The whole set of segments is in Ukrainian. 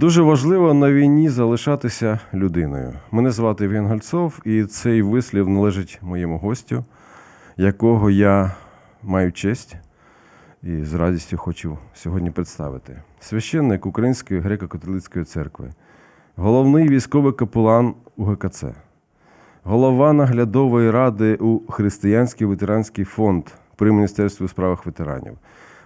Дуже важливо на війні залишатися людиною. Мене звати Євген Гальцов, і цей вислів належить моєму гостю, якого я маю честь і з радістю хочу сьогодні представити. Священник Української греко-католицької церкви, головний військовий капелан УГКЦ, голова наглядової ради у Християнський ветеранський фонд при Міністерстві у справах ветеранів,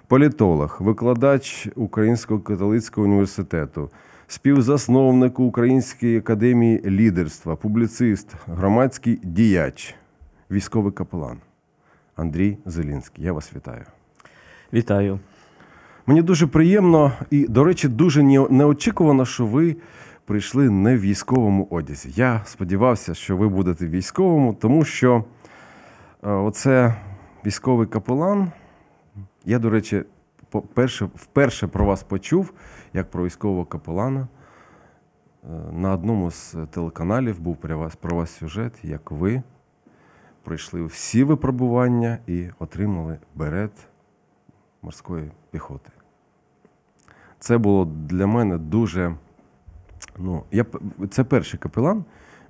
політолог, викладач Українського католицького університету, співзасновник Української академії лідерства, публіцист, громадський діяч, військовий капелан Андрій Зелінський. Я вас вітаю. Вітаю. Мені дуже приємно і, до речі, дуже неочікувано, що ви прийшли не в військовому одязі. Я сподівався, що ви будете в військовому, тому що е, оце військовий капелан. Я, до речі, перше, вперше про вас почув, як про військового капелана. Е, На одному з телеканалів був про вас, про вас сюжет, як ви пройшли всі випробування і отримали берет морської піхоти. Це було для мене дуже. Ну, я, це перший капелан,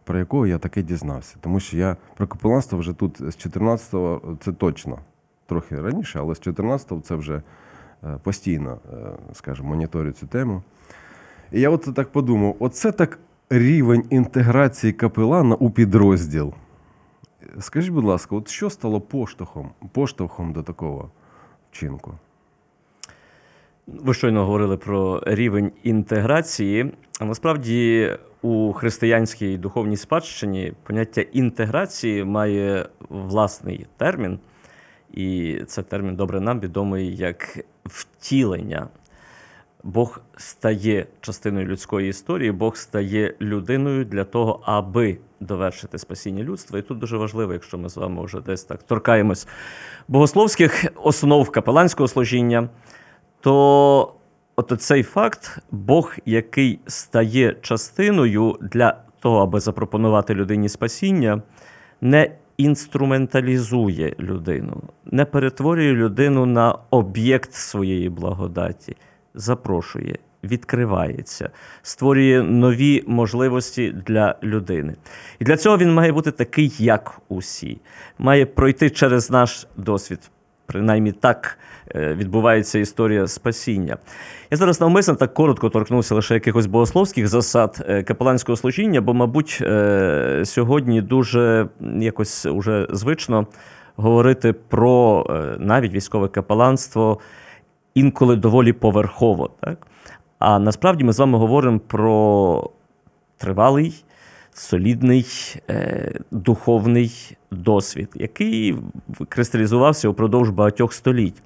про якого я таке дізнався. Тому що я про капеланство вже тут з 14-го, це точно, трохи раніше, але з 14-го це вже е, постійно, е, скажімо, моніторю цю тему. І я от так подумав: оце так рівень інтеграції капелана у підрозділ. Скажіть, будь ласка, от що стало поштовхом, поштовхом до такого вчинку? Ви щойно говорили про рівень інтеграції. А насправді у християнській духовній спадщині поняття інтеграції має власний термін, і це термін добре нам відомий як втілення. Бог стає частиною людської історії, Бог стає людиною для того, аби довершити спасіння людства. І тут дуже важливо, якщо ми з вами вже десь так торкаємось богословських основ капеланського служіння, то от цей факт, Бог, який стає частиною для того, аби запропонувати людині спасіння, не інструменталізує людину, не перетворює людину на об'єкт своєї благодаті, запрошує, відкривається, створює нові можливості для людини. І для цього він має бути такий, як усі, має пройти через наш досвід. Принаймні так е, відбувається історія спасіння. Я зараз навмисно так коротко торкнувся лише якихось богословських засад е, капеланського служіння, бо, мабуть, е, сьогодні дуже якось уже звично говорити про навіть військове капеланство інколи доволі поверхово. Так? А насправді ми з вами говоримо про тривалий, солідний духовний досвід, який кристалізувався упродовж багатьох століть.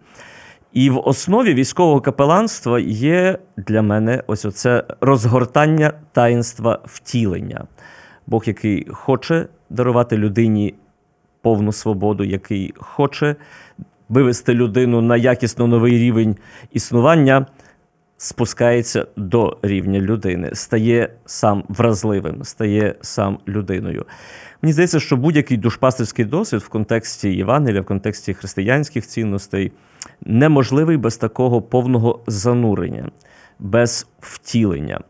І в основі військового капеланства є для мене ось оце розгортання таїнства втілення. Бог, який хоче дарувати людині повну свободу, який хоче вивести людину на якісно новий рівень існування, спускається до рівня людини, стає сам вразливим, стає сам людиною. Мені здається, що будь-який душпастерський досвід в контексті Євангелія, в контексті християнських цінностей неможливий без такого повного занурення, без втілення.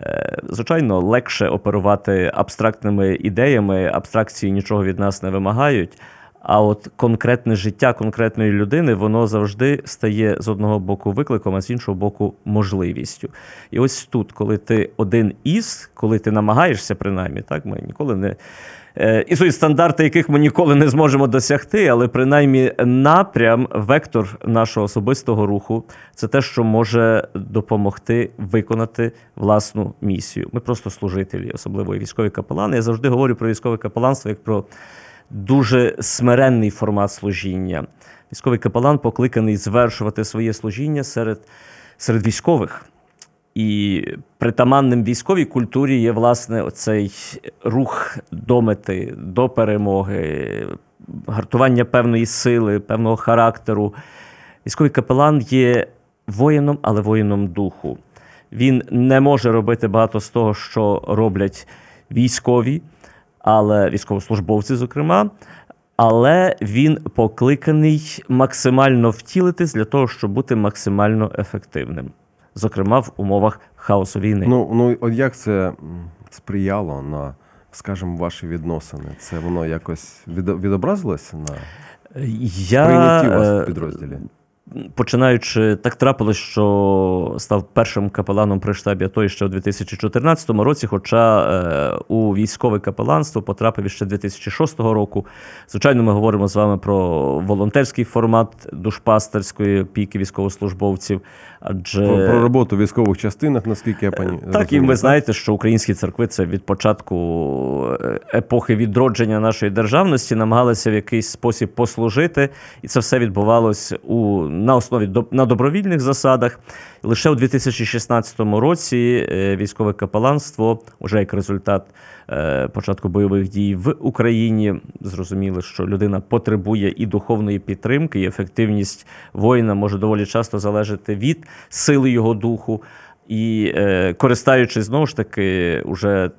Е, Звичайно, легше оперувати абстрактними ідеями, абстракції нічого від нас не вимагають. А от конкретне життя конкретної людини, воно завжди стає з одного боку викликом, а з іншого боку можливістю. І ось тут, коли ти один із, коли ти намагаєшся, принаймні, так ми ніколи не. Е, Існують стандарти, яких ми ніколи не зможемо досягти, але принаймні напрям, вектор нашого особистого руху це те, що може допомогти виконати власну місію. Ми просто служителі, особливо і військові капелани. Я завжди говорю про військове капеланство як про дуже смиренний формат служіння. Військовий капелан покликаний звершувати своє служіння серед, серед військових. І притаманним військовій культурі є власне оцей рух до мети, до перемоги, гартування певної сили, певного характеру. Військовий капелан є воїном, але воїном духу. Він не може робити багато з того, що роблять військові, але військовослужбовці, зокрема. Але він покликаний максимально втілитись для того, щоб бути максимально ефективним, зокрема в умовах хаосу війни. Ну, ну от як це сприяло на, скажімо, ваші відносини? Це воно якось відо- відобразилося на Я прийнятті вас е, в підрозділі? Починаючи, так трапилось, що став першим капеланом при штабі АТО ще у 2014 році. Хоча е, у військове капеланство потрапив ще 2006 року. Звичайно, ми говоримо з вами про волонтерський формат душпастерської опіки військовослужбовців. Адже Про, про роботу в військових частинах, наскільки я пані так, і ви знаєте, що українські церкви це від початку е, епохи відродження нашої державності намагалися в якийсь спосіб послужити, і це все відбувалось у на основі на добровільних засадах. Лише у 2016 році е, військове капеланство, уже як результат е, початку бойових дій в Україні, зрозуміли, що людина потребує і духовної підтримки, і ефективність воїна може доволі часто залежати від сили його духу. І е, користаючись знову ж таки уже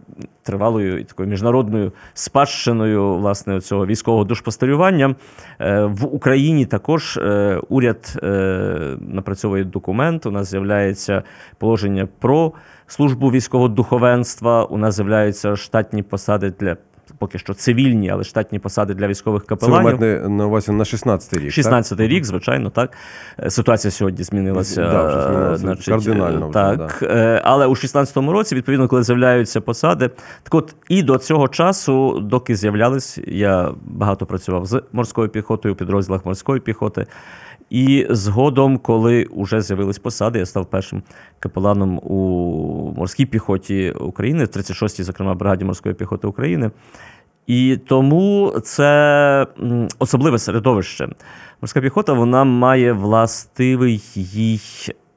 тривалою і такою міжнародною спадщиною власне цього військового душпастерювання, е, в Україні також е, уряд е, напрацьовує документ. У нас з'являється положення про службу військового духовенства. У нас з'являються штатні посади для поки що цивільні, але штатні посади для військових Це ви на увазі на 16-й рік. 16-й рік, звичайно, так. Е, Ситуація сьогодні змінилася. Да, вже змінилася е, значить, кардинально е, вже, Так, Е, але у 16-му році, відповідно, коли з'являються посади, так от і до цього часу, доки з'являлись, я багато працював з морською піхотою у підрозділах морської піхоти. І згодом, коли вже з'явились посади, я став першим капеланом у морській піхоті України, в 36-й, зокрема, бригаді морської піхоти України. І тому це особливе середовище. Морська піхота вона має властивий їй,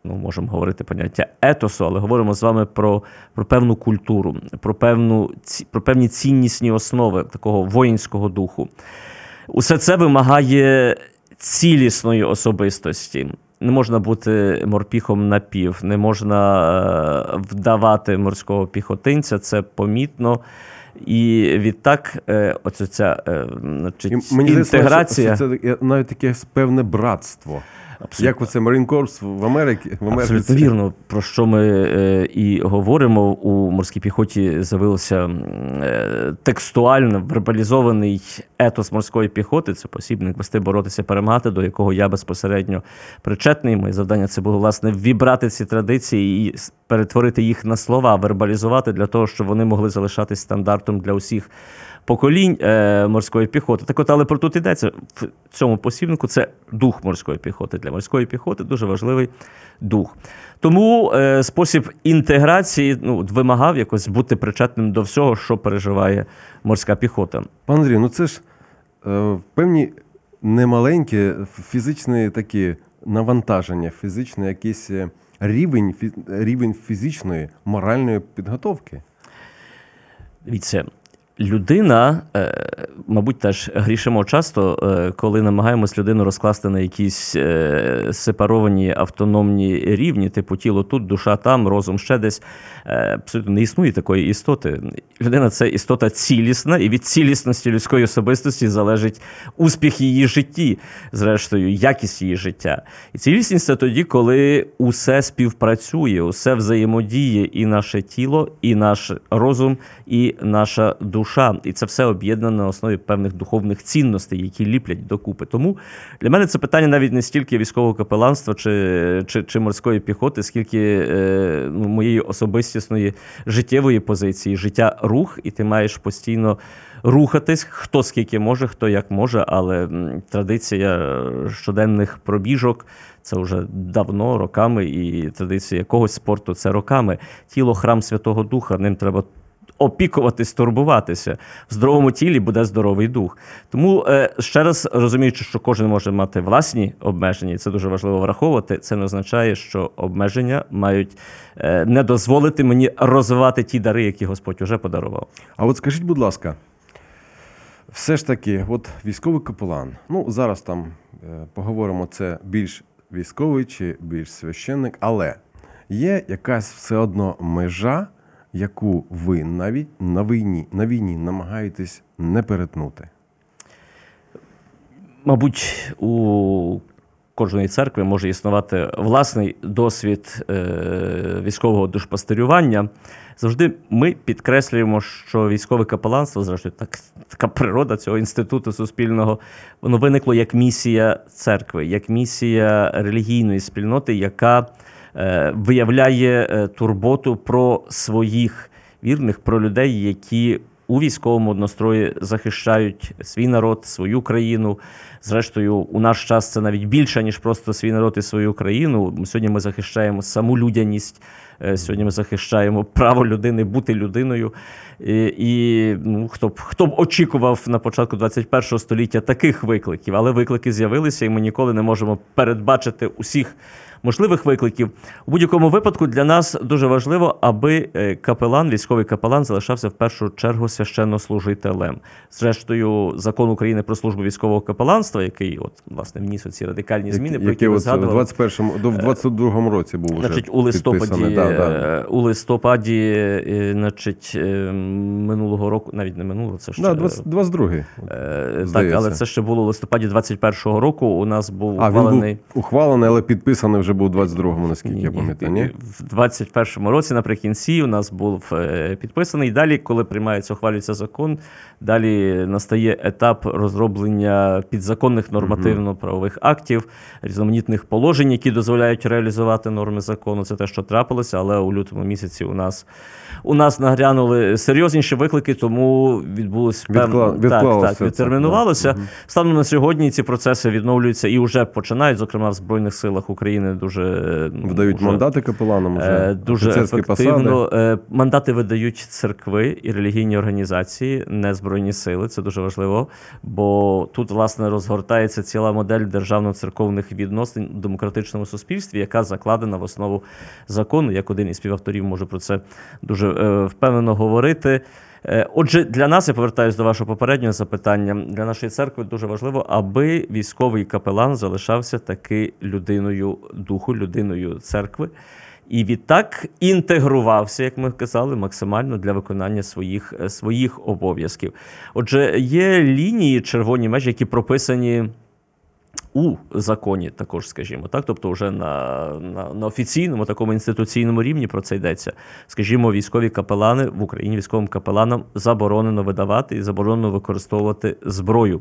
ну можемо говорити поняття етосу, але говоримо з вами про, про певну культуру, про, певну, про певні ціннісні основи такого воїнського духу. Усе це вимагає цілісної особистості. Не можна бути морпіхом напів, не можна е, вдавати морського піхотинця, це помітно. І відтак, оце ця е, значить, мені інтеграція. Це, це навіть таке певне братство. Як оце Marine Corps в Америці. В Америці. Абсолютно вірно, про що ми е, і говоримо. У морській піхоті з'явився е, текстуально вербалізований етос морської піхоти. Це посібник вести боротися, перемагати, до якого я безпосередньо причетний. Моє завдання це було власне вібрати ці традиції і перетворити їх на слова, вербалізувати для того, щоб вони могли залишатись стандартом для усіх поколінь е, морської піхоти. Так от, але про тут йдеться в цьому посібнику. Це дух морської піхоти. Для морської піхоти дуже важливий дух. Тому е, спосіб інтеграції ну, вимагав якось бути причетним до всього, що переживає морська піхота. Пан Андрій, ну це ж е, певні немаленькі фізичні такі навантаження, фізичний якийсь е, рівень, фі- рівень фізичної, моральної підготовки. Дивіться, людина, е, мабуть, теж грішимо часто, е, коли намагаємось людину розкласти на якісь е, сепаровані автономні рівні, типу тіло тут, душа там, розум ще десь. Абсолютно не існує такої істоти. Людина це істота цілісна, і від цілісності людської особистості залежить успіх її житті, зрештою, якість її життя. І цілісність це тоді, коли усе співпрацює, усе взаємодіє, і наше тіло, і наш розум, і наша душа. І це все об'єднано на основі певних духовних цінностей, які ліплять докупи. Тому для мене це питання навіть не стільки військового капеланства чи, чи, чи морської піхоти, скільки е, ну, моєї особистісної життєвої позиції, життя рух, і ти маєш постійно рухатись, хто скільки може, хто як може, але традиція щоденних пробіжок. Це вже давно, роками, і традиція якогось спорту це роками. Тіло храм Святого Духа, ним треба опікуватись, турбуватися. В здоровому тілі буде здоровий дух. Тому е, ще раз розуміючи, що кожен може мати власні обмеження, і це дуже важливо враховувати. Це не означає, що обмеження мають е, не дозволити мені розвивати ті дари, які Господь уже подарував. А от скажіть, будь ласка, все ж таки, от військовий капелан. Ну, зараз там е, поговоримо, це більш військовий чи більш священник, але є якась все одно межа, яку ви навіть на війні, на війні намагаєтесь не перетнути. Мабуть, у кожної церкви може існувати власний досвід е, військового душпастерювання. Завжди ми підкреслюємо, що військове капеланство, зрештою, так, така природа цього інституту суспільного, воно виникло як місія церкви, як місія релігійної спільноти, яка виявляє е, турботу про своїх вірних, про людей, які у військовому однострої захищають свій народ, свою країну. Зрештою, у наш час це навіть більше, ніж просто свій народ і свою країну. Сьогодні ми захищаємо саму людяність. Е, Сьогодні ми захищаємо право людини бути людиною. І, і ну, хто б хто б очікував на початку 21 століття таких викликів, але виклики з'явилися, і ми ніколи не можемо передбачити усіх можливих викликів. У будь-якому випадку для нас дуже важливо, аби е, капелан, військовий капелан, залишався в першу чергу священнослужителем. Зрештою, закон України про службу військового капеланства, який от власне вніс оці радикальні зміни, про які Які ви от в згадували. 21-му, до- в 22-му році був уже Значить, у листопаді. Да, да. е, у листопаді, е, значить, е, минулого року, навіть не минулого, це ще Да, 20 22-й. е, так, здається. але це ще було у листопаді 21-го року. У нас був А, він ухвалений. був ухвалений, але підписаний вже був у 22-му, наскільки Ні, я пам'ятаю. Ні? В 21-му році, наприкінці, у нас був підписаний. Далі, коли приймається, ухвалюється закон, далі настає етап розроблення підзаконних нормативно-правових актів, різноманітних положень, які дозволяють реалізувати норми закону. Це те, що трапилося, але у лютому місяці у нас. У нас нагрянули серйозніші виклики, тому відбулось Відкла- певно так, так, відтермінувалося. да. Станом на сьогодні ці процеси відновлюються і вже починають. Зокрема, в Збройних силах України дуже ну, Видають уже, мандати капеланам уже. е, дуже ефективно. Е, Мандати видають церкви і релігійні організації, не збройні сили. Це дуже важливо. Бо тут, власне, розгортається ціла модель державно-церковних відносин в демократичному суспільстві, яка закладена в основу закону. Як один із співавторів можу про це дуже е, впевнено говорити. Е, Отже, для нас я повертаюся до вашого попереднього запитання. Для нашої церкви дуже важливо, аби військовий капелан залишався таки людиною духу, людиною церкви. І відтак інтегрувався, як ми казали, максимально для виконання своїх, е, своїх обов'язків. Отже, є лінії червоні межі, які прописані у законі, також, скажімо, так, тобто, вже на, на, на офіційному такому інституційному рівні про це йдеться. Скажімо, військові капелани в Україні військовим капеланам заборонено видавати і заборонено використовувати зброю.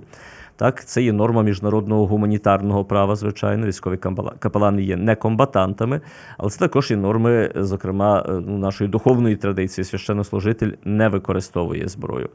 Так, це є норма міжнародного гуманітарного права, звичайно. Військові капелани є не комбатантами, але це також і норми, зокрема, е, ну, нашої духовної традиції. Священнослужитель не використовує зброю.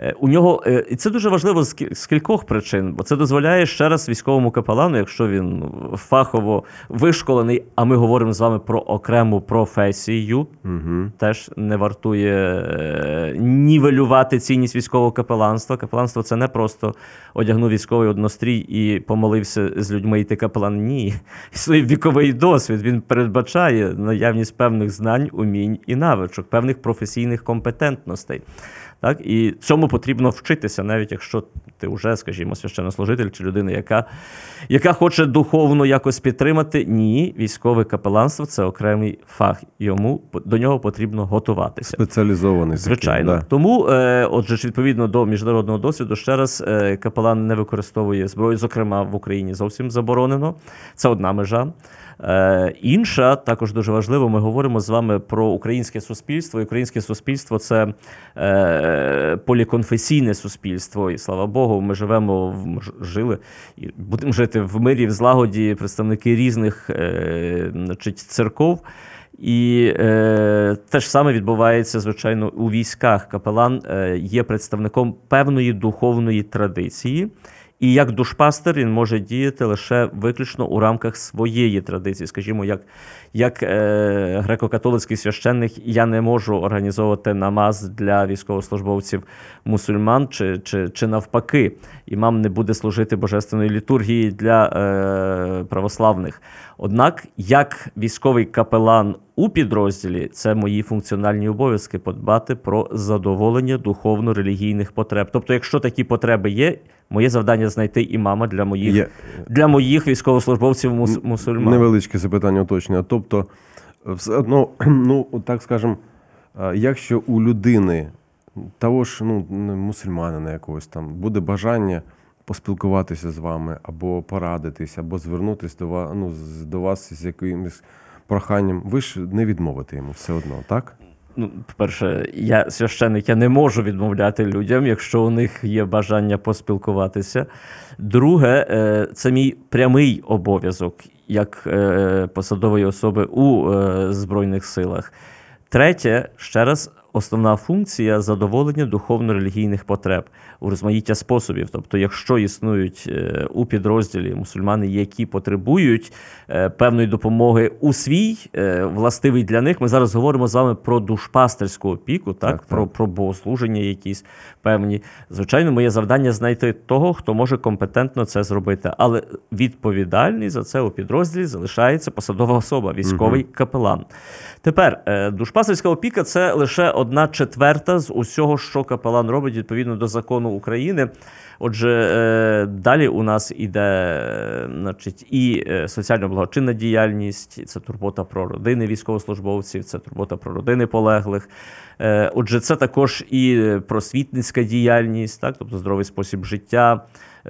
Е, У нього е, і це дуже важливо з кількох причин, бо це дозволяє ще раз військовому капелану, якщо він фахово вишколений, а ми говоримо з вами про окрему професію, Угу. теж не вартує е, нівелювати цінність військового капеланства. Капеланство це не просто одягнув військовий однострій і помолився з людьми йти капелан. Ні. Свій віковий досвід він передбачає наявність певних знань, умінь і навичок, певних професійних компетентностей. Так, і цьому потрібно вчитися, навіть якщо ти вже, скажімо, священнослужитель чи людина, яка, яка хоче духовно якось підтримати. Ні, військове капеланство це окремий фах. Йому до нього потрібно готуватися. Спеціалізований. такий, Звичайно, да. тому, е, отже, відповідно до міжнародного досвіду, ще раз е, капелан не використовує зброю, зокрема в Україні зовсім заборонено. Це одна межа. Е, інша також дуже важливо. Ми говоримо з вами про українське суспільство. І Українське суспільство це е, поліконфесійне суспільство. І слава Богу, ми живемо в жили і будемо жити в мирі, в злагоді представники різних е, значить, церков. І е, те ж саме відбувається, звичайно, у військах. Капелан є представником певної духовної традиції. І як душпастер він може діяти лише виключно у рамках своєї традиції. Скажімо, як, як е, греко-католицький священник, я не можу організовувати намаз для військовослужбовців мусульман чи, чи, чи навпаки. Імам не буде служити божественної літургії для е, православних. Однак, як військовий капелан у підрозділі, це мої функціональні обов'язки подбати про задоволення духовно-релігійних потреб. Тобто, якщо такі потреби є, моє завдання знайти імама для моїх, Є для моїх військовослужбовців мус, мусульман. невеличке запитання уточнення. Тобто, все одно, ну, так скажем, е, якщо у людини того ж ну, мусульманина якогось там буде бажання поспілкуватися з вами, або порадитись, або звернутися до вас, ну, до вас з якимось проханням, ви ж не відмовите йому все одно, так? Ну, по-перше, я священник, я не можу відмовляти людям, якщо у них є бажання поспілкуватися. Друге, е, це мій прямий обов'язок як е, посадової особи у е, Збройних силах. Третє, ще раз, основна функція задоволення духовно-релігійних потреб у розмаїття способів. Тобто, якщо існують е, у підрозділі мусульмани, які потребують е, певної допомоги у свій е, властивий для них, ми зараз говоримо з вами про душпастерську опіку, так, Так, так. Про, про богослуження якісь певні. Звичайно, моє завдання знайти того, хто може компетентно це зробити. Але відповідальний за це у підрозділі залишається посадова особа, військовий капелан. Тепер душпастерська опіка це лише одна четверта з усього, що капелан робить відповідно до закону України. Отже, е, далі у нас іде е, значить, і е, соціально-благочинна діяльність, це турбота про родини військовослужбовців, це турбота про родини полеглих. Отже, це також і просвітницька діяльність, так, тобто здоровий спосіб життя,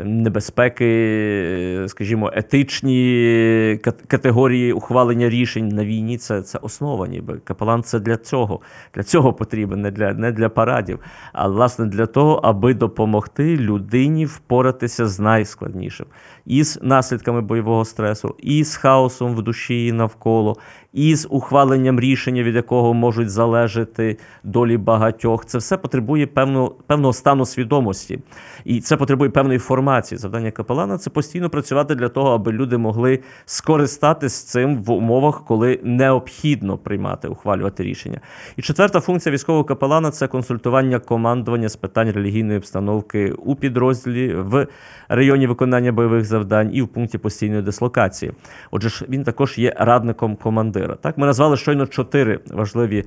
небезпеки, скажімо, етичні категорії ухвалення рішень на війні. Це, це основа, ніби капелан це для цього. Для цього потрібен, не для, не для парадів, а власне для того, аби допомогти людині впоратися з найскладнішим із наслідками бойового стресу, і з хаосом в душі і навколо, і з ухваленням рішення, від якого можуть залежати долі багатьох. Це все потребує певного, певного стану свідомості. І це потребує певної формації. Завдання капелана це постійно працювати для того, аби люди могли скористатись цим в умовах, коли необхідно приймати, ухвалювати рішення. І четверта функція військового капелана це консультування командування з питань релігійної обстановки у підрозділі в районі виконання бойових завдань і в пункті постійної дислокації. Отже, ж він також є радником командира. Так, ми назвали щойно чотири важливі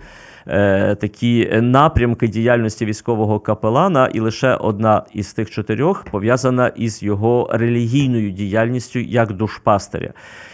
е, такі напрямки діяльності військового капелана, і лише одна із тих чотирьох пов'язана із його релігійною діяльністю як душпастиря.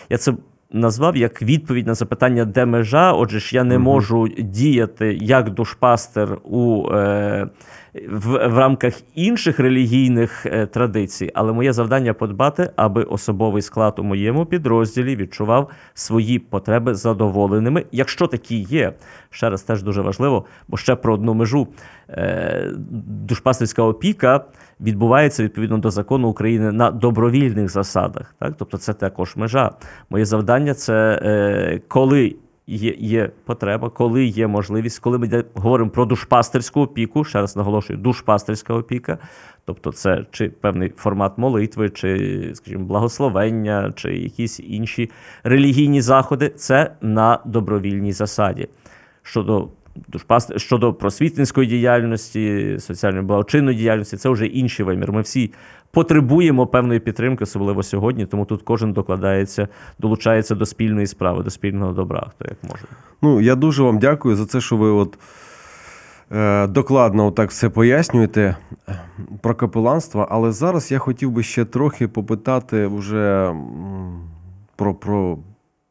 Я це назвав як відповідь на запитання, де межа. Отже ж, я не можу діяти як душпастер у. Е, в, в рамках інших релігійних е, традицій, але моє завдання подбати, аби особовий склад у моєму підрозділі відчував свої потреби задоволеними, якщо такі є. Ще раз теж дуже важливо, бо ще про одну межу. Е, душпастерська опіка відбувається відповідно до закону України на добровільних засадах. Так? Тобто це також межа. Моє завдання це е, коли є, є потреба, коли є можливість, коли ми говоримо про душпастерську опіку, ще раз наголошую, душпастерська опіка, тобто це чи певний формат молитви, чи, скажімо, благословення, чи якісь інші релігійні заходи, це на добровільній засаді. Щодо душпаст... щодо просвітницької діяльності, соціальної благочинної діяльності, це вже інший вимір. Ми всі потребуємо певної підтримки, особливо сьогодні, тому тут кожен докладається, долучається до спільної справи, до спільного добра, хто як може. Ну, я дуже вам дякую за це, що ви от е, докладно так все пояснюєте е, про капеланство. Але зараз я хотів би ще трохи попитати вже про, про,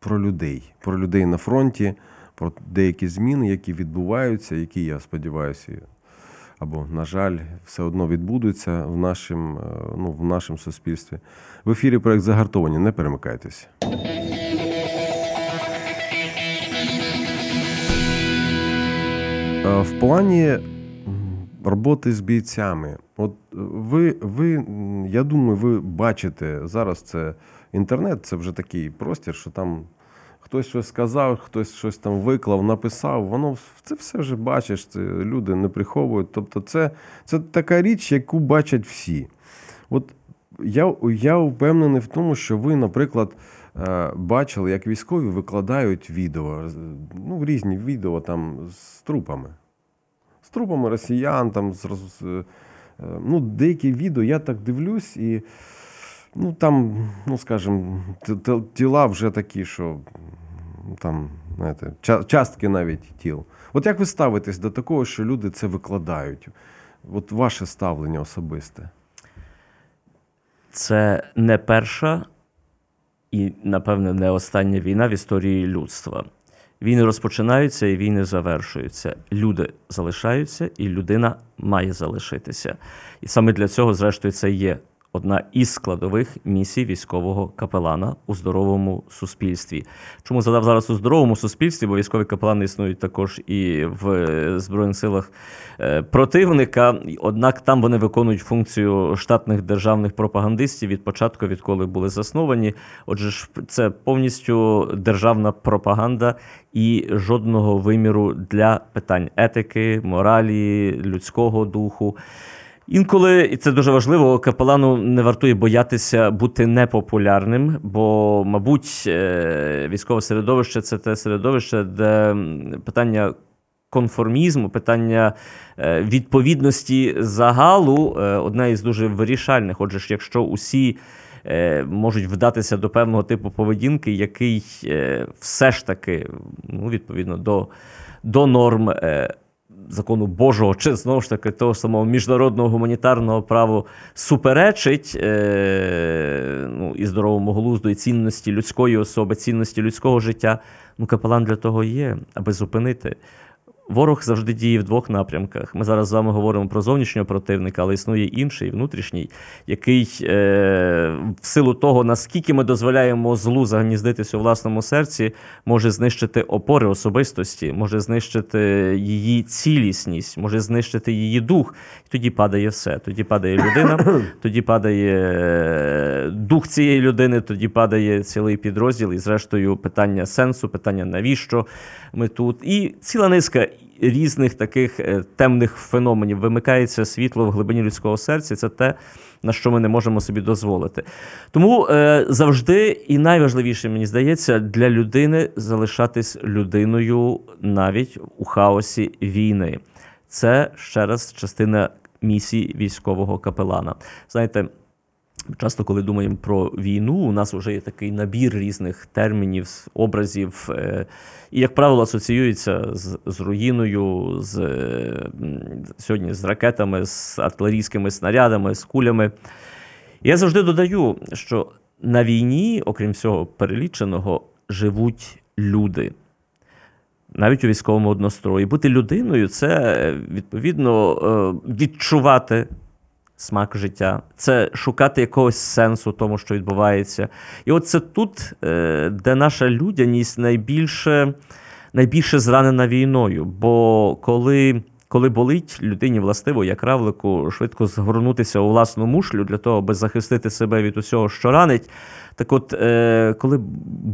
про людей, про людей на фронті, про деякі зміни, які відбуваються, які, я сподіваюся, або, на жаль, все одно відбудуться в нашому, ну, в нашому суспільстві. В ефірі проект загартовані. Не перемикайтеся. Е, В плані роботи з бійцями, от е, ви, ви, я думаю, ви бачите зараз це інтернет, це вже такий простір, що там хтось щось сказав, хтось щось там виклав, написав. Воно це все вже бачиш, це люди не приховують. Тобто, це, це така річ, яку бачать всі. От я, я впевнений в тому, що ви, наприклад, е, бачили, як військові викладають відео, ну, різні відео там з трупами. З трупами росіян, там, з, е, ну, деякі відео, я так дивлюсь, і ну, там, ну, скажімо, тіла вже такі, що там, знаєте, частки навіть тіл. От як ви ставитесь до такого, що люди це викладають? От ваше ставлення особисте. Це не перша і, напевне, не остання війна в історії людства. Війни розпочинаються і війни завершуються. Люди залишаються, і людина має залишитися. І саме для цього, зрештою, це є одна із складових місій військового капелана у здоровому суспільстві. Чому задав зараз у здоровому суспільстві? Бо військові капелани існують також і в е, Збройних силах е, противника. Однак там вони виконують функцію штатних державних пропагандистів від початку, відколи були засновані. Отже, ж це повністю державна пропаганда і жодного виміру для питань етики, моралі, людського духу. Інколи, і це дуже важливо, капелану не вартує боятися бути непопулярним, бо, мабуть, е, військове середовище це те середовище, де питання конформізму, питання е, відповідності загалу е, одне із дуже вирішальних. Отже, ж, якщо усі можуть вдатися до певного типу поведінки, який все ж таки, ну, відповідно до, до норм. Закону Божого чи знову ж таки того самого міжнародного гуманітарного права суперечить е, ну, і здоровому глузду, і цінності людської особи, цінності людського життя. Ну, капелан для того є, аби зупинити. Ворог завжди діє в двох напрямках. Ми зараз з вами говоримо про зовнішнього противника, але існує інший, внутрішній, який е, в силу того, наскільки ми дозволяємо злу загніздитися у власному серці, може знищити опори особистості, може знищити її цілісність, може знищити її дух. І тоді падає все. Тоді падає людина, тоді падає е, дух цієї людини, тоді падає цілий підрозділ, і зрештою питання сенсу, питання навіщо ми тут. І ціла низка різних таких е, темних феноменів вимикається світло в глибині людського серця. Це те, на що ми не можемо собі дозволити. Тому е, завжди і найважливіше, мені здається, для людини залишатись людиною навіть у хаосі війни. Це ще раз частина місії військового капелана. Знаєте. Часто, коли думаємо про війну, у нас вже є такий набір різних термінів, образів, е, і, як правило, асоціюється з, з руїною, з, е, сьогодні з ракетами, з артилерійськими снарядами, з кулями. Я завжди додаю, що на війні, окрім всього переліченого, живуть люди. Навіть у військовому однострої. Бути людиною це е, відповідно відчувати смак життя, це шукати якогось сенсу тому, що відбувається. І от це тут, е, де наша людяність найбільше, найбільше зранена війною. Бо коли. Коли болить людині властиво, як равлику, швидко згорнутися у власну мушлю для того, аби захистити себе від усього, що ранить. Так от, е, коли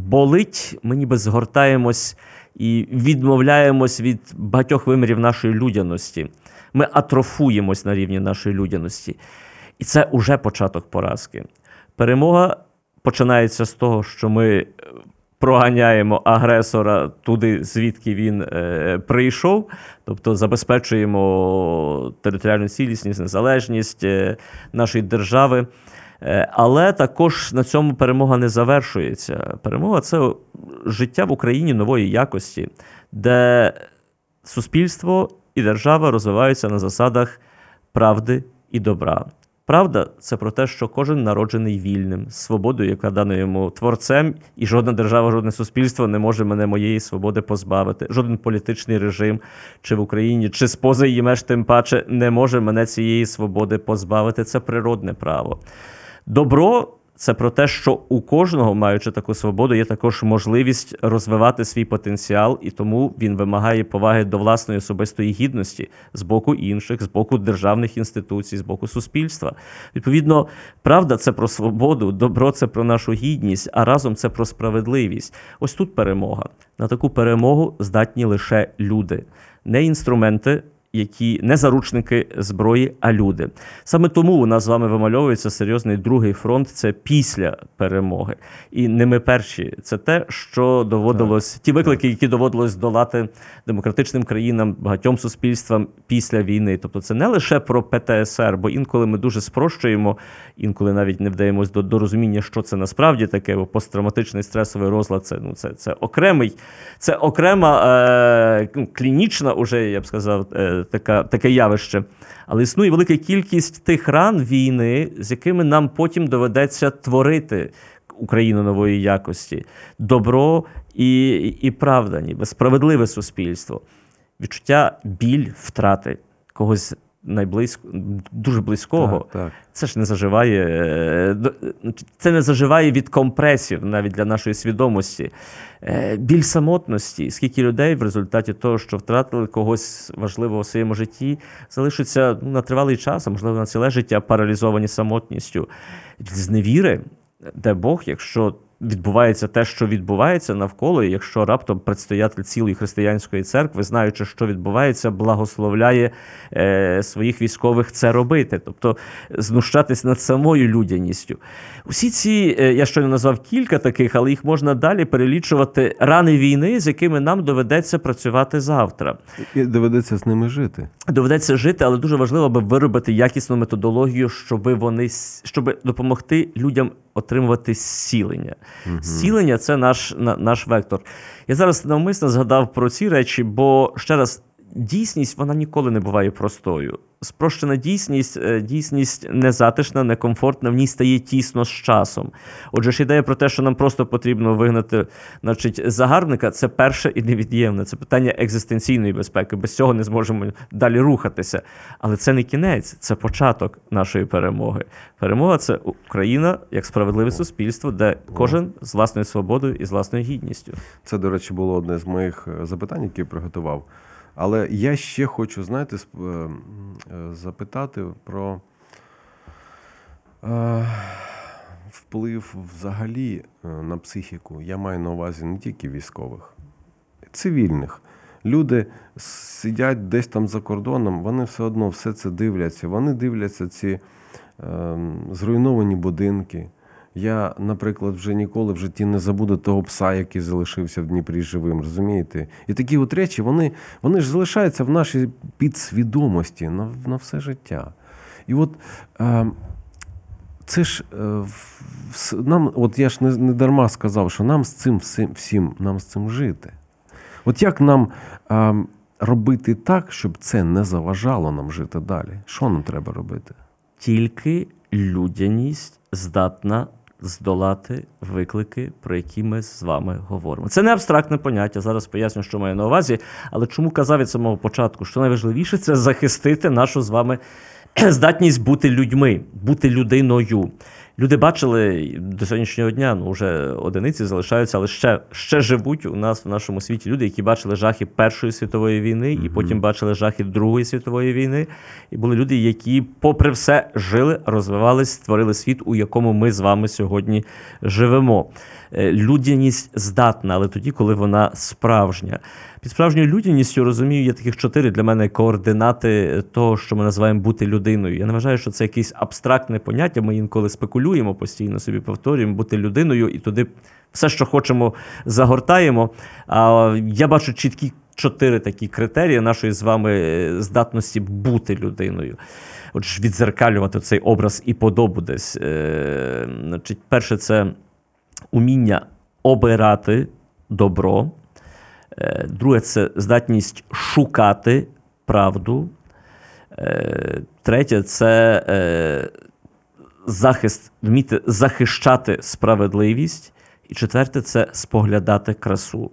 болить, ми ніби згортаємось і відмовляємось від багатьох вимірів нашої людяності. Ми атрофуємось на рівні нашої людяності. І це уже початок поразки. Перемога починається з того, що ми проганяємо агресора туди, звідки він е, прийшов, тобто забезпечуємо територіальну цілісність, незалежність е, нашої держави. Е, Але також на цьому перемога не завершується. Перемога це життя в Україні нової якості, де суспільство і держава розвиваються на засадах правди і добра. Правда, це про те, що кожен народжений вільним, свободою, яка дана йому творцем, і жодна держава, жодне суспільство не може мене моєї свободи позбавити. Жоден політичний режим, чи в Україні, чи споза її меж, тим паче, не може мене цієї свободи позбавити. Це природне право. Добро це про те, що у кожного, маючи таку свободу, є також можливість розвивати свій потенціал, і тому він вимагає поваги до власної особистої гідності з боку інших, з боку державних інституцій, з боку суспільства. Відповідно, правда це про свободу, добро це про нашу гідність, а разом це про справедливість. Ось тут перемога. На таку перемогу здатні лише люди, не інструменти. Які не заручники зброї, а люди. Саме тому у нас з вами вимальовується серйозний другий фронт це після перемоги. І не ми перші. Це те, що доводилось, ті виклики, які доводилось долати демократичним країнам, багатьом суспільствам після війни. Тобто, це не лише про ПТСР, бо інколи ми дуже спрощуємо, інколи навіть не вдаємось до, до розуміння, що це насправді таке, бо посттравматичний стресовий розлад це ну це, це окремий, це окрема е, ну, клінічна, уже я б сказав, е, така, таке явище. Але існує велика кількість тих ран війни, з якими нам потім доведеться творити Україну нової якості, добро і, і правда, ніби справедливе суспільство, відчуття біль втрати когось найблизько, дуже близького. Так, так. Це ж не заживає. е, Це не заживає від компресів навіть для нашої свідомості. Е, Біль самотності. Скільки людей в результаті того, що втратили когось важливого в своєму житті, залишаться ну, на тривалий час, а можливо на ціле життя паралізовані самотністю. З невіри, де Бог, якщо відбувається те, що відбувається навколо, і якщо раптом предстоятель цілої християнської церкви, знаючи, що відбувається, благословляє е, своїх військових це робити, тобто знущатись над самою людяністю. Усі ці, е, я щойно назвав кілька таких, але їх можна далі перелічувати рани війни, з якими нам доведеться працювати завтра. І доведеться з ними жити. Доведеться жити, але дуже важливо, аби виробити якісну методологію, щоб вони щоб допомогти людям отримувати зцілення. Зцілення це наш, на- наш вектор. Я зараз навмисно згадав про ці речі, бо ще раз. Дійсність вона ніколи не буває простою. Спрощена дійсність, е, дійсність незатишна, некомфортна, в ній стає тісно з часом. Отже ж ідея про те, що нам просто потрібно вигнати значить, загарбника, це перше і невід'ємне. Це питання екзистенційної безпеки. Без цього не зможемо далі рухатися. Але це не кінець, це початок нашої перемоги. Перемога це Україна як справедливе суспільство, де кожен з власною свободою і з власною гідністю. Це, до речі, було одне з моїх е, запитань, які я приготував. Але я ще хочу, знаєте, е, е, запитати про е, вплив взагалі на психіку. Я маю на увазі не тільки військових, цивільних. Люди сидять десь там за кордоном, вони все одно все це дивляться. Вони дивляться ці е, зруйновані будинки. Я, наприклад, вже ніколи в житті не забуду того пса, який залишився в Дніпрі живим, розумієте? І такі от речі, вони, вони ж залишаються в нашій підсвідомості на, на все життя. І от е, це ж е, нам, от я ж не, не дарма сказав, що нам з цим всім, всім нам з цим жити. От як нам е, робити так, щоб це не заважало нам жити далі? Що нам треба робити? Тільки людяність здатна здолати виклики, про які ми з вами говоримо. Це не абстрактне поняття. Зараз поясню, що маю на увазі. Але чому казав від самого початку, що найважливіше це захистити нашу з вами здатність бути людьми, бути людиною. Люди бачили до сьогоднішнього дня, ну вже одиниці залишаються, але ще, ще живуть у нас в нашому світі люди, які бачили жахи Першої світової війни, і потім бачили жахи Другої світової війни. І були люди, які, попри все, жили, розвивались, створили світ, у якому ми з вами сьогодні живемо. Е, Людяність здатна, але тоді, коли вона справжня. Під справжньою людяністю розумію, є таких чотири для мене координати того, що ми називаємо бути людиною. Я не вважаю, що це якесь абстрактне поняття. Ми інколи спекулюємо постійно собі повторюємо бути людиною і туди все, що хочемо, загортаємо. А я бачу чіткі чотири такі критерії нашої з вами е, здатності бути людиною. Отже, відзеркалювати цей образ і подобу десь. Е, значить, перше, це уміння обирати добро. Е, Друге, це здатність шукати правду. Третє це захист, вміти захищати справедливість. І четверте це споглядати красу.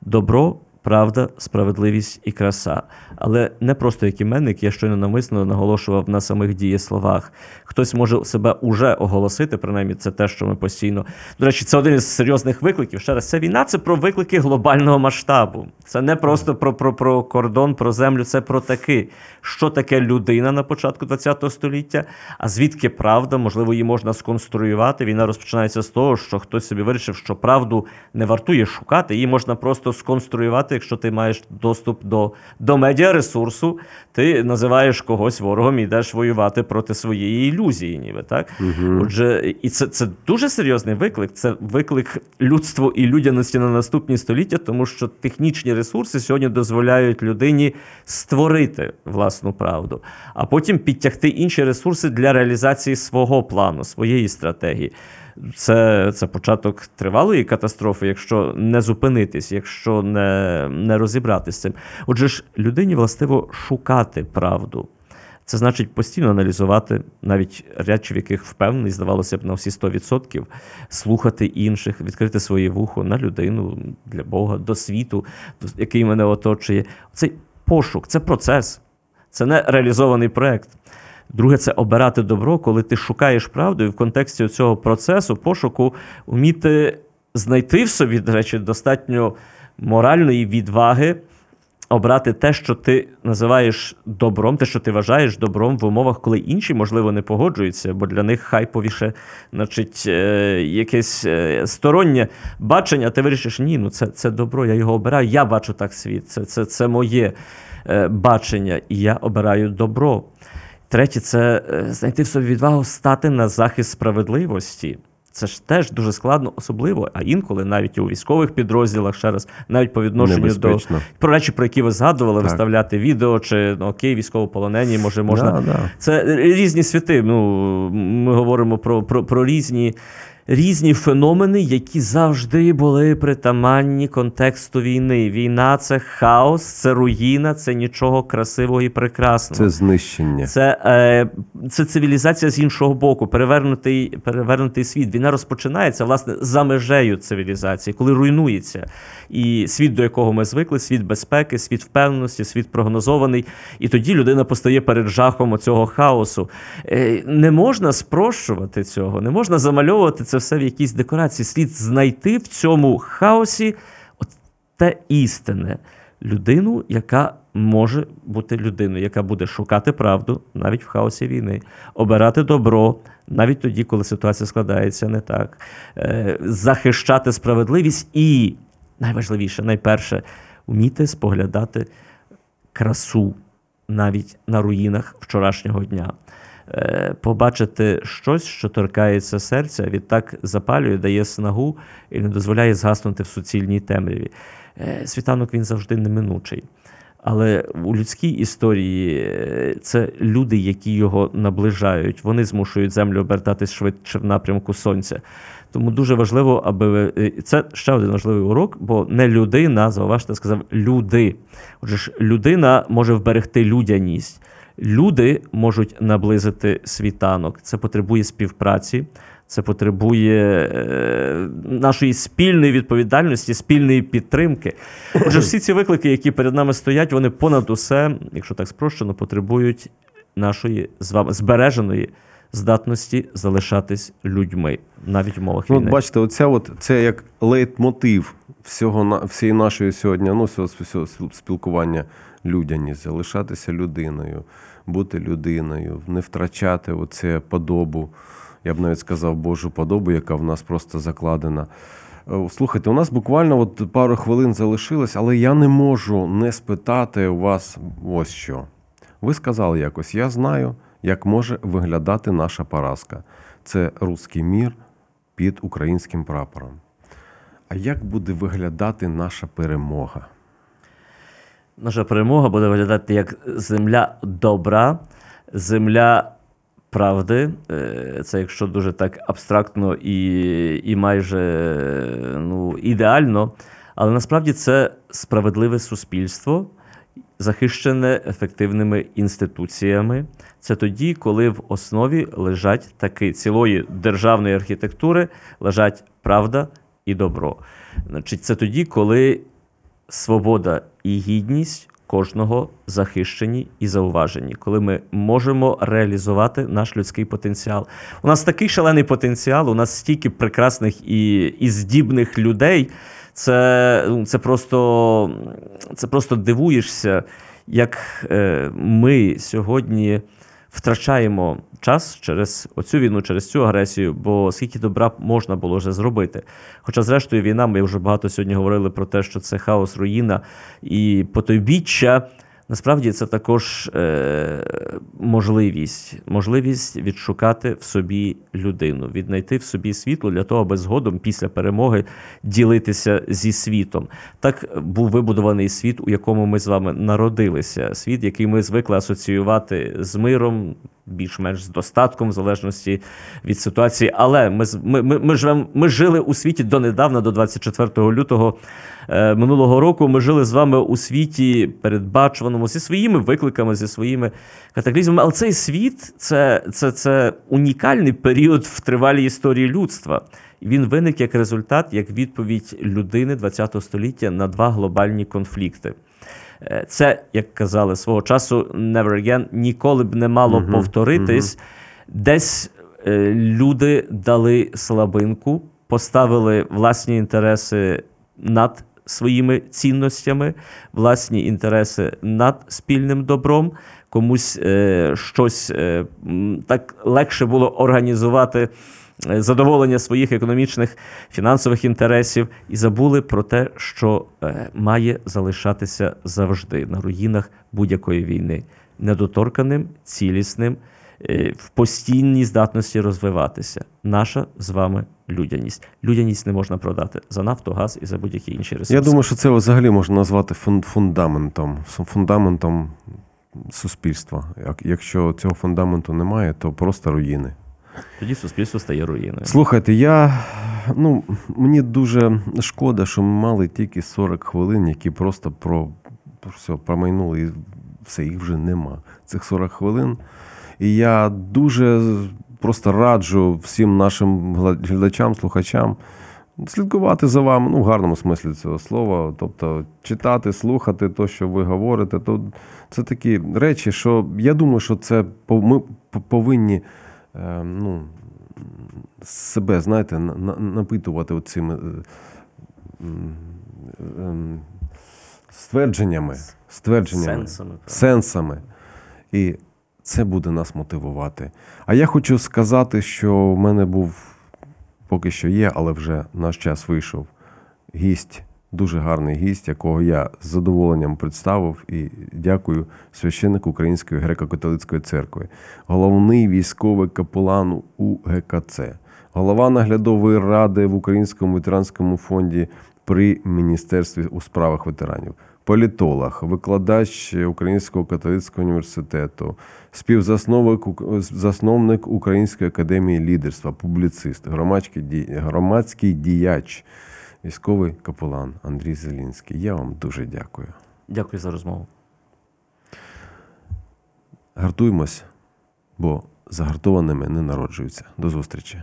Добро, правда, справедливість і краса. Але не просто як іменник, я щойно навмисно наголошував на самих дієсловах. Хтось може себе уже оголосити, принаймні це те, що ми постійно. До речі, це один із серйозних викликів. Ще раз, це війна це про виклики глобального масштабу. Це не просто про, про, про кордон, про землю, це про таки, що таке людина на початку ХХ століття, а звідки правда, можливо, її можна сконструювати. Війна розпочинається з того, що хтось собі вирішив, що правду не вартує шукати, її можна просто сконструювати, якщо ти маєш доступ до, до медіа ресурсу, ти називаєш когось ворогом і йдеш воювати проти своєї ілюзії, ніби так. Отже, і це, це дуже серйозний виклик. Це виклик людству і людяності на наступні століття, тому що технічні ресурси сьогодні дозволяють людині створити власну правду, а потім підтягти інші ресурси для реалізації свого плану, своєї стратегії. Це, це початок тривалої катастрофи, якщо не зупинитись, якщо не, не розібратися з цим. Отже ж, людині властиво шукати правду. Це значить постійно аналізувати навіть речі, в яких впевнений, здавалося б, на всі 100%, слухати інших, відкрити своє вухо на людину, для Бога, до світу, який мене оточує. Цей пошук, це процес, це не реалізований проект. Друге, це обирати добро, коли ти шукаєш правду, і в контексті цього процесу пошуку вміти знайти в собі, до речі, достатньо моральної відваги обрати те, що ти називаєш добром, те, що ти вважаєш добром в умовах, коли інші, можливо, не погоджуються, бо для них хайповіше, значить, е, якесь е, стороннє бачення, ти вирішиш, ні, ну це, це добро, я його обираю, я бачу так світ, це, це, це моє е, бачення, і я обираю добро. Третє, це е, знайти в собі відвагу стати на захист справедливості. Це ж теж дуже складно, особливо, а інколи навіть у військових підрозділах, ще раз, навіть по відношенню до про речі, про які ви згадували, Так. виставляти відео чи ну, окей, військовополонені, може можна. Да, да. Це різні світи. Ну, ми говоримо про, про, про різні, різні феномени, які завжди були притаманні контексту війни. Війна це хаос, це руїна, це нічого красивого і прекрасного. Це знищення. Це, е, це цивілізація з іншого боку, перевернутий, перевернутий світ. Війна розпочинається власне за межею цивілізації, коли руйнується. І світ, до якого ми звикли, світ безпеки, світ впевненості, світ прогнозований. І тоді людина постає перед жахом оцього хаосу. Е, не можна спрощувати цього, не можна замальовувати це все в якісь декорації. Слід знайти в цьому хаосі от те істинне людину, яка може бути людиною, яка буде шукати правду навіть в хаосі війни, обирати добро навіть тоді, коли ситуація складається не так, е, захищати справедливість і найважливіше, найперше, вміти споглядати красу навіть на руїнах вчорашнього дня. Е, Побачити щось, що торкається серця, відтак запалює, дає снагу і не дозволяє згаснути в суцільній темряві. Е, Світанок він завжди неминучий. Але у людській історії е, це люди, які його наближають. Вони змушують землю обертатись швидше в напрямку сонця. Тому дуже важливо, аби це ще один важливий урок, бо не людина, зауважте, сказав люди. Отже ж, людина може вберегти людяність. Люди можуть наблизити світанок. Це потребує співпраці, це потребує е, нашої спільної відповідальності, спільної підтримки. Отже, всі ці виклики, які перед нами стоять, вони понад усе, якщо так спрощено, потребують нашої з вами збереженої здатності залишатись людьми навіть в умовах Ну, війни. от бачите, оця от, це як лейтмотив всього на всієї нашої сьогодні, ну, всього, всього спілкування людяність, залишатися людиною, бути людиною, не втрачати оце подобу, я б навіть сказав, Божу подобу, яка в нас просто закладена. Е, Слухайте, у нас буквально от пару хвилин залишилось, але я не можу не спитати у вас ось що. Ви сказали якось, я знаю, як може виглядати наша поразка. Це руський мір під українським прапором. А як буде виглядати наша перемога? Наша перемога буде виглядати як земля добра, земля правди. Е, Це якщо дуже так абстрактно і, і майже ну, ідеально. Але насправді це справедливе суспільство, захищене ефективними інституціями. Це тоді, коли в основі лежать таки цілої державної архітектури лежать правда і добро. Значить, це тоді, коли свобода і гідність кожного захищені і зауважені, коли ми можемо реалізувати наш людський потенціал. У нас такий шалений потенціал, у нас стільки прекрасних і, і здібних людей. Це, ну, це, просто, це просто дивуєшся, як е, ми сьогодні втрачаємо час через оцю війну, через цю агресію, бо скільки добра можна було вже зробити. Хоча, зрештою, війна, ми вже багато сьогодні говорили про те, що це хаос, руїна і потойбіччя. Насправді це також е, можливість, можливість відшукати в собі людину, віднайти в собі світло для того, аби згодом після перемоги ділитися зі світом. Так був вибудований світ, у якому ми з вами народилися. Світ, який ми звикли асоціювати з миром, більш-менш з достатком, в залежності від ситуації. Але ми, ми, ми, ми, живем, ми жили у світі донедавна, до 24 лютого е, минулого року. Ми жили з вами у світі передбачуваному зі своїми викликами, зі своїми катаклізмами. Але цей світ це, це, це унікальний період в тривалій історії людства. Він виник як результат, як відповідь людини ХХ століття на два глобальні конфлікти. Е, Це, як казали свого часу, never again, ніколи б не мало повторитись. Десь е, люди дали слабинку, поставили власні інтереси над своїми цінностями, власні інтереси над спільним добром. Комусь е, щось е, так легше було організувати задоволення своїх економічних фінансових інтересів і забули про те, що е, має залишатися завжди на руїнах будь-якої війни, недоторканим, цілісним, е, в постійній здатності розвиватися. Наша з вами людяність. Людяність не можна продати за нафту, газ і за будь-які інші ресурси. Я думаю, що це взагалі можна назвати фун- фундаментом, фундаментом суспільства. Якщо цього фундаменту немає, то просто руїни. Тоді суспільство стає руїною. Слухайте, я ну мені дуже шкода, що ми мали тільки 40 хвилин, які просто про все промайнули, і все, їх вже нема. Цих 40 хвилин. І я дуже просто раджу всім нашим глядачам, слухачам слідкувати за вами, ну, в гарному смислі цього слова. Тобто читати, слухати те, що ви говорите. То це такі речі, що я думаю, що це ми повинні. Е, Ну, себе, знаєте, на- на- напитувати цими ствердженнями, ствердженнями, Сенсами, сенсами. І це буде нас мотивувати. А я хочу сказати, що в мене був поки що є, але вже наш час вийшов. Гість, дуже гарний гість, якого я з задоволенням представив і дякую священнику Української греко-католицької церкви, головний військовий капелан у ГКЦ, голова наглядової ради в Українському ветеранському фонді при Міністерстві у справах ветеранів, політолог, викладач Українського католицького університету, співзасновник засновник Української академії лідерства, публіцист, громадський діяч, військовий капелан Андрій Зелінський. Я вам дуже дякую. Дякую за розмову. Гартуємось, бо загартованими не народжуються. До зустрічі.